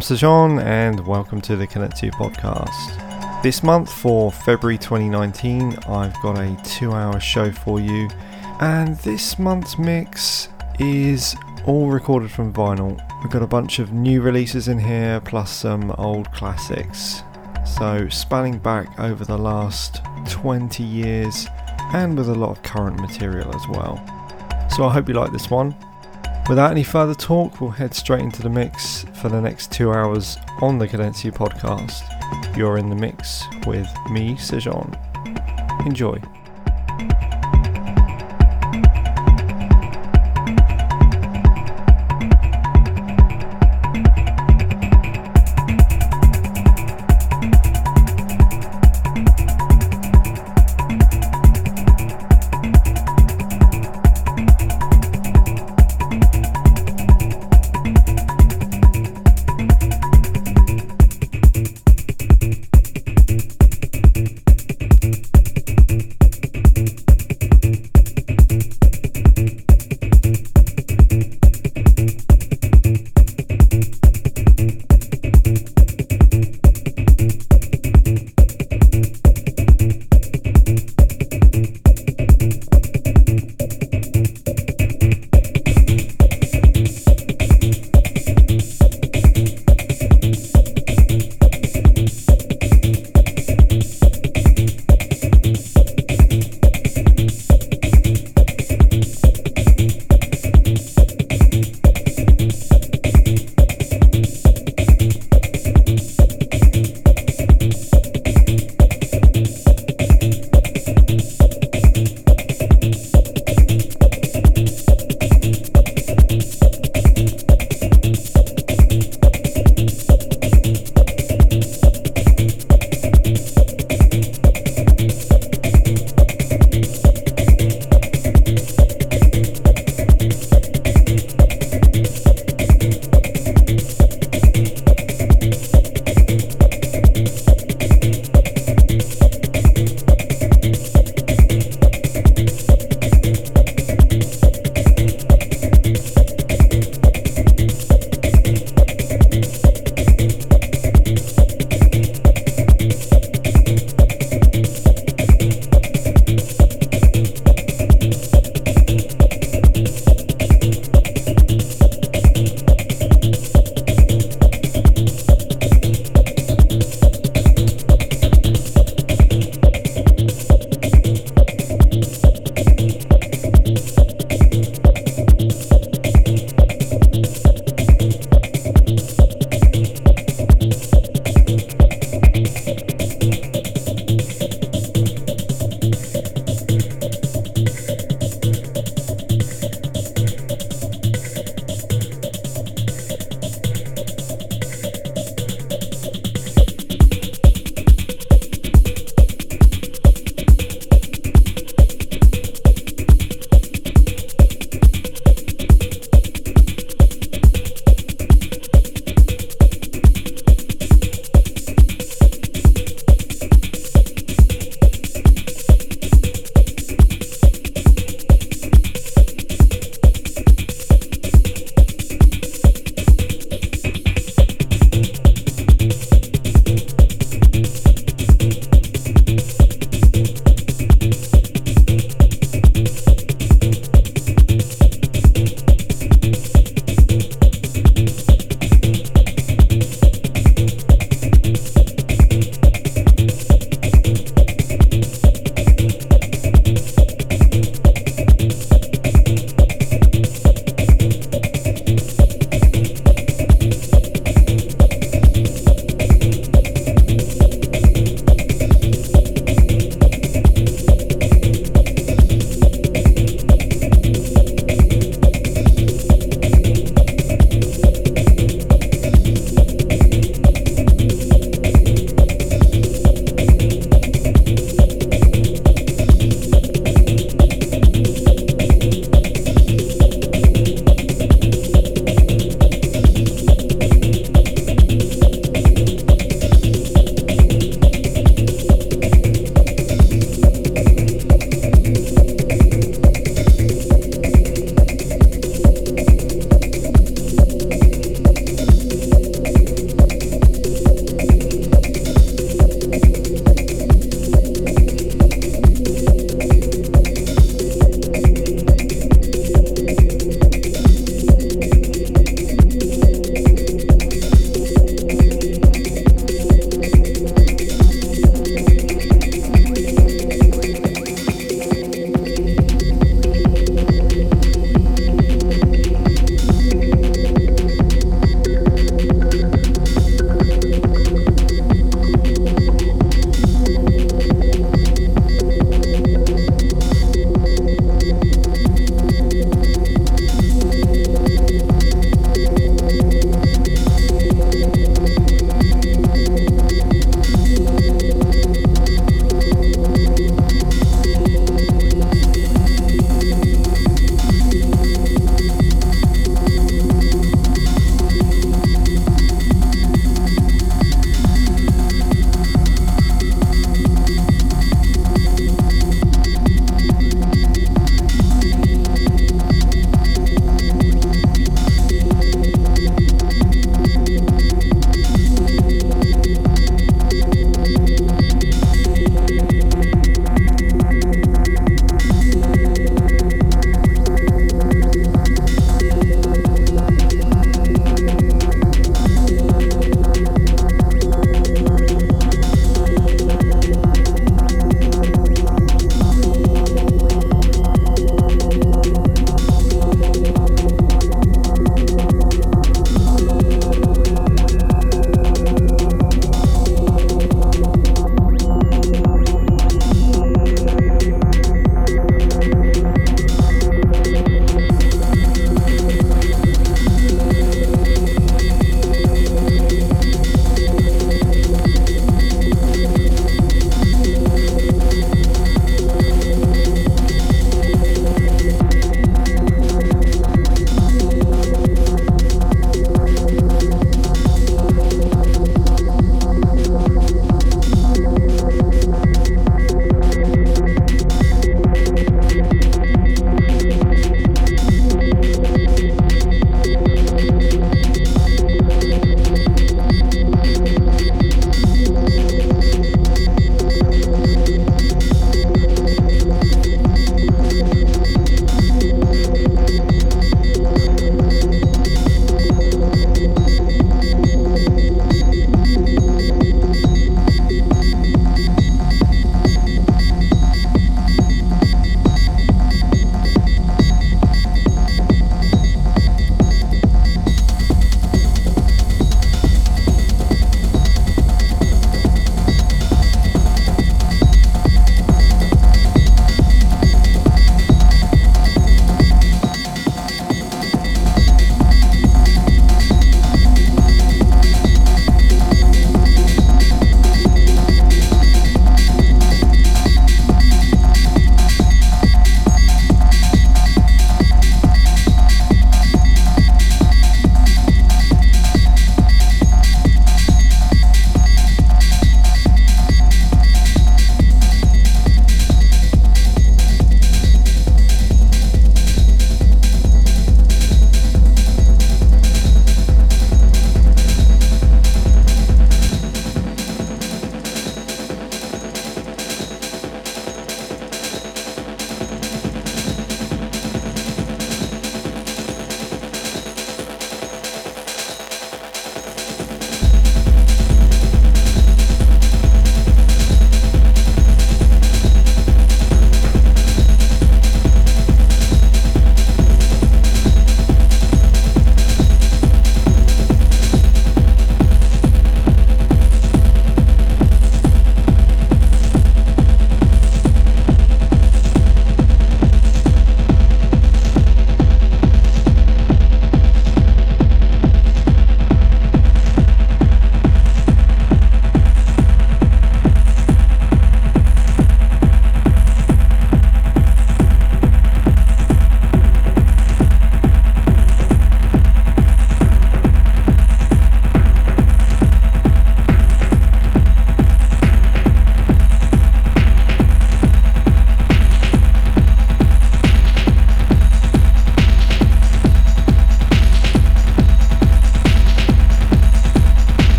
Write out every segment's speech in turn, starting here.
I'm Sejan, and welcome to the Connect 2 podcast. This month, for February 2019, I've got a two hour show for you, and this month's mix is all recorded from vinyl. We've got a bunch of new releases in here, plus some old classics. So, spanning back over the last 20 years, and with a lot of current material as well. So, I hope you like this one. Without any further talk, we'll head straight into the mix for the next two hours on the Cadencio podcast. You're in the mix with me, Sejan. Enjoy.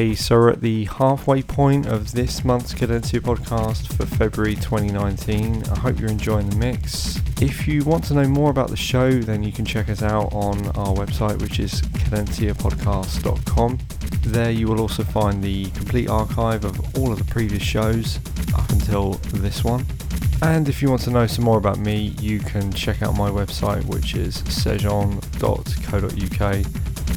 Okay, so we're at the halfway point of this month's Cadencia podcast for February 2019. I hope you're enjoying the mix. If you want to know more about the show, then you can check us out on our website, which is cadenciapodcast.com. There you will also find the complete archive of all of the previous shows up until this one. And if you want to know some more about me, you can check out my website, which is sejon.co.uk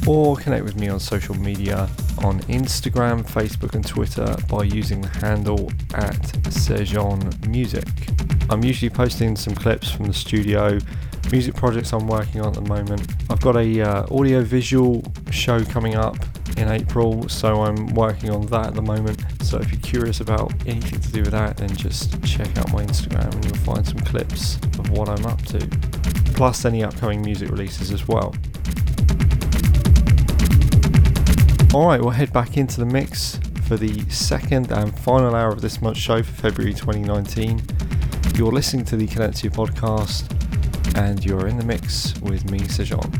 or connect with me on social media on Instagram, Facebook, and Twitter by using the handle at Sejon Music. I'm usually posting some clips from the studio, music projects I'm working on at the moment. I've got a uh, audio visual show coming up in April, so I'm working on that at the moment. So if you're curious about anything to do with that, then just check out my Instagram and you'll find some clips of what I'm up to, plus any upcoming music releases as well. Alright, we'll head back into the mix for the second and final hour of this month's show for February 2019. You're listening to the Cadencia podcast and you're in the mix with me, Sejon.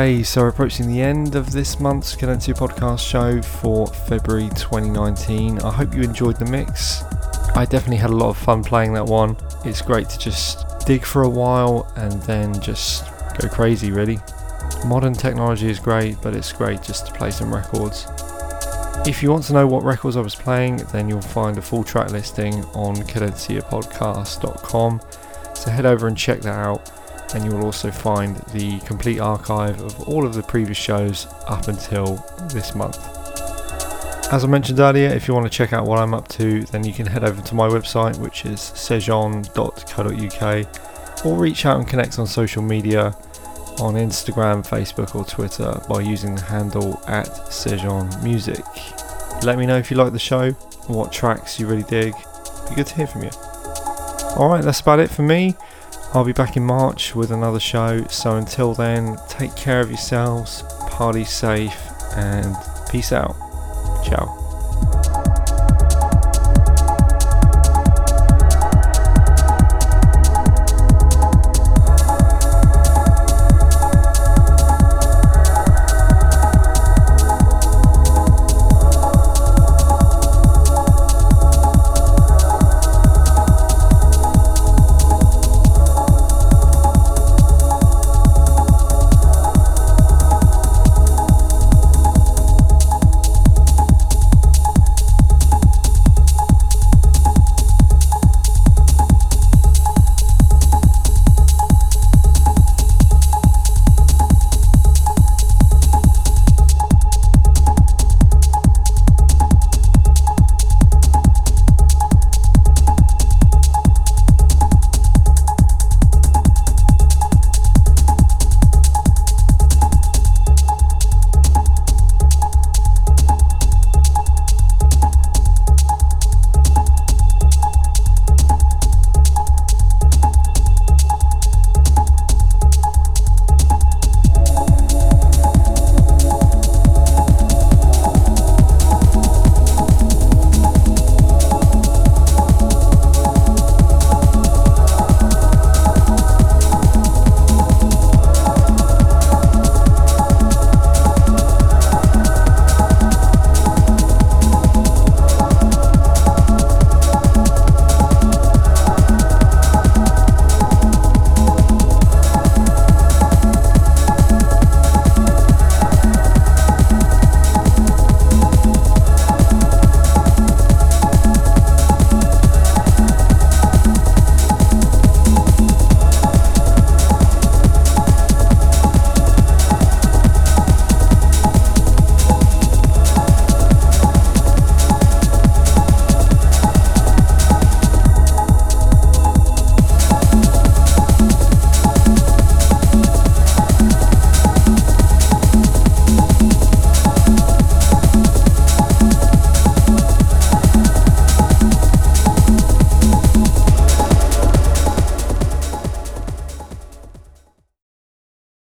Okay, so we're approaching the end of this month's Cadenza podcast show for February 2019. I hope you enjoyed the mix. I definitely had a lot of fun playing that one. It's great to just dig for a while and then just go crazy, really. Modern technology is great, but it's great just to play some records. If you want to know what records I was playing, then you'll find a full track listing on cadenzapodcast.com. So head over and check that out and you will also find the complete archive of all of the previous shows up until this month. As I mentioned earlier, if you want to check out what I'm up to, then you can head over to my website, which is sejon.co.uk, or reach out and connect on social media on Instagram, Facebook, or Twitter by using the handle at Sejon Music. Let me know if you like the show what tracks you really dig. Be good to hear from you. Alright, that's about it for me. I'll be back in March with another show, so until then, take care of yourselves, party safe, and peace out. Ciao.